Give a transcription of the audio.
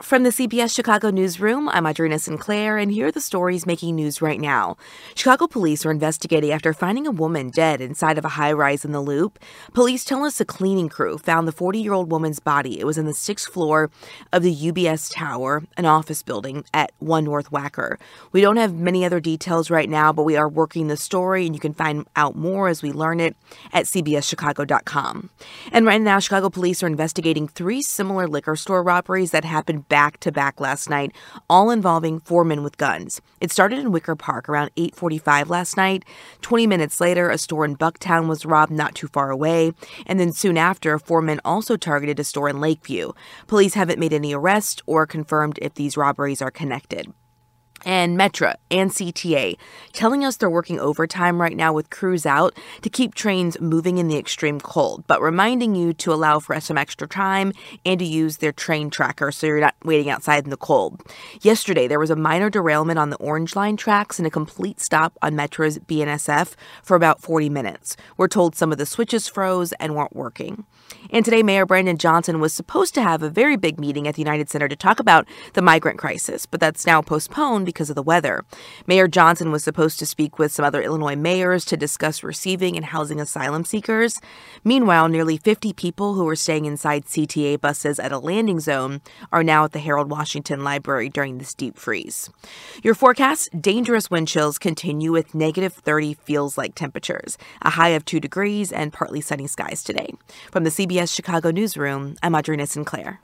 From the CBS Chicago newsroom, I'm Audrina Sinclair, and here are the stories making news right now. Chicago police are investigating after finding a woman dead inside of a high rise in the Loop. Police tell us a cleaning crew found the 40 year old woman's body. It was in the sixth floor of the UBS Tower, an office building at 1 North Wacker. We don't have many other details right now, but we are working the story, and you can find out more as we learn it at CBSChicago.com. And right now, Chicago police are investigating three similar liquor store robberies that happened back to back last night, all involving four men with guns. It started in Wicker Park around 8:45 last night. 20 minutes later, a store in Bucktown was robbed not too far away, and then soon after, four men also targeted a store in Lakeview. Police haven't made any arrests or confirmed if these robberies are connected and Metra and CTA telling us they're working overtime right now with crews out to keep trains moving in the extreme cold, but reminding you to allow for some extra time and to use their train tracker so you're not waiting outside in the cold. Yesterday, there was a minor derailment on the Orange Line tracks and a complete stop on Metra's BNSF for about 40 minutes. We're told some of the switches froze and weren't working. And today, Mayor Brandon Johnson was supposed to have a very big meeting at the United Center to talk about the migrant crisis, but that's now postponed because of the weather. Mayor Johnson was supposed to speak with some other Illinois mayors to discuss receiving and housing asylum seekers. Meanwhile, nearly 50 people who were staying inside CTA buses at a landing zone are now at the Harold Washington Library during this deep freeze. Your forecast dangerous wind chills continue with negative 30 feels like temperatures, a high of 2 degrees, and partly sunny skies today. From the CBS Chicago newsroom, I'm Audrina Sinclair.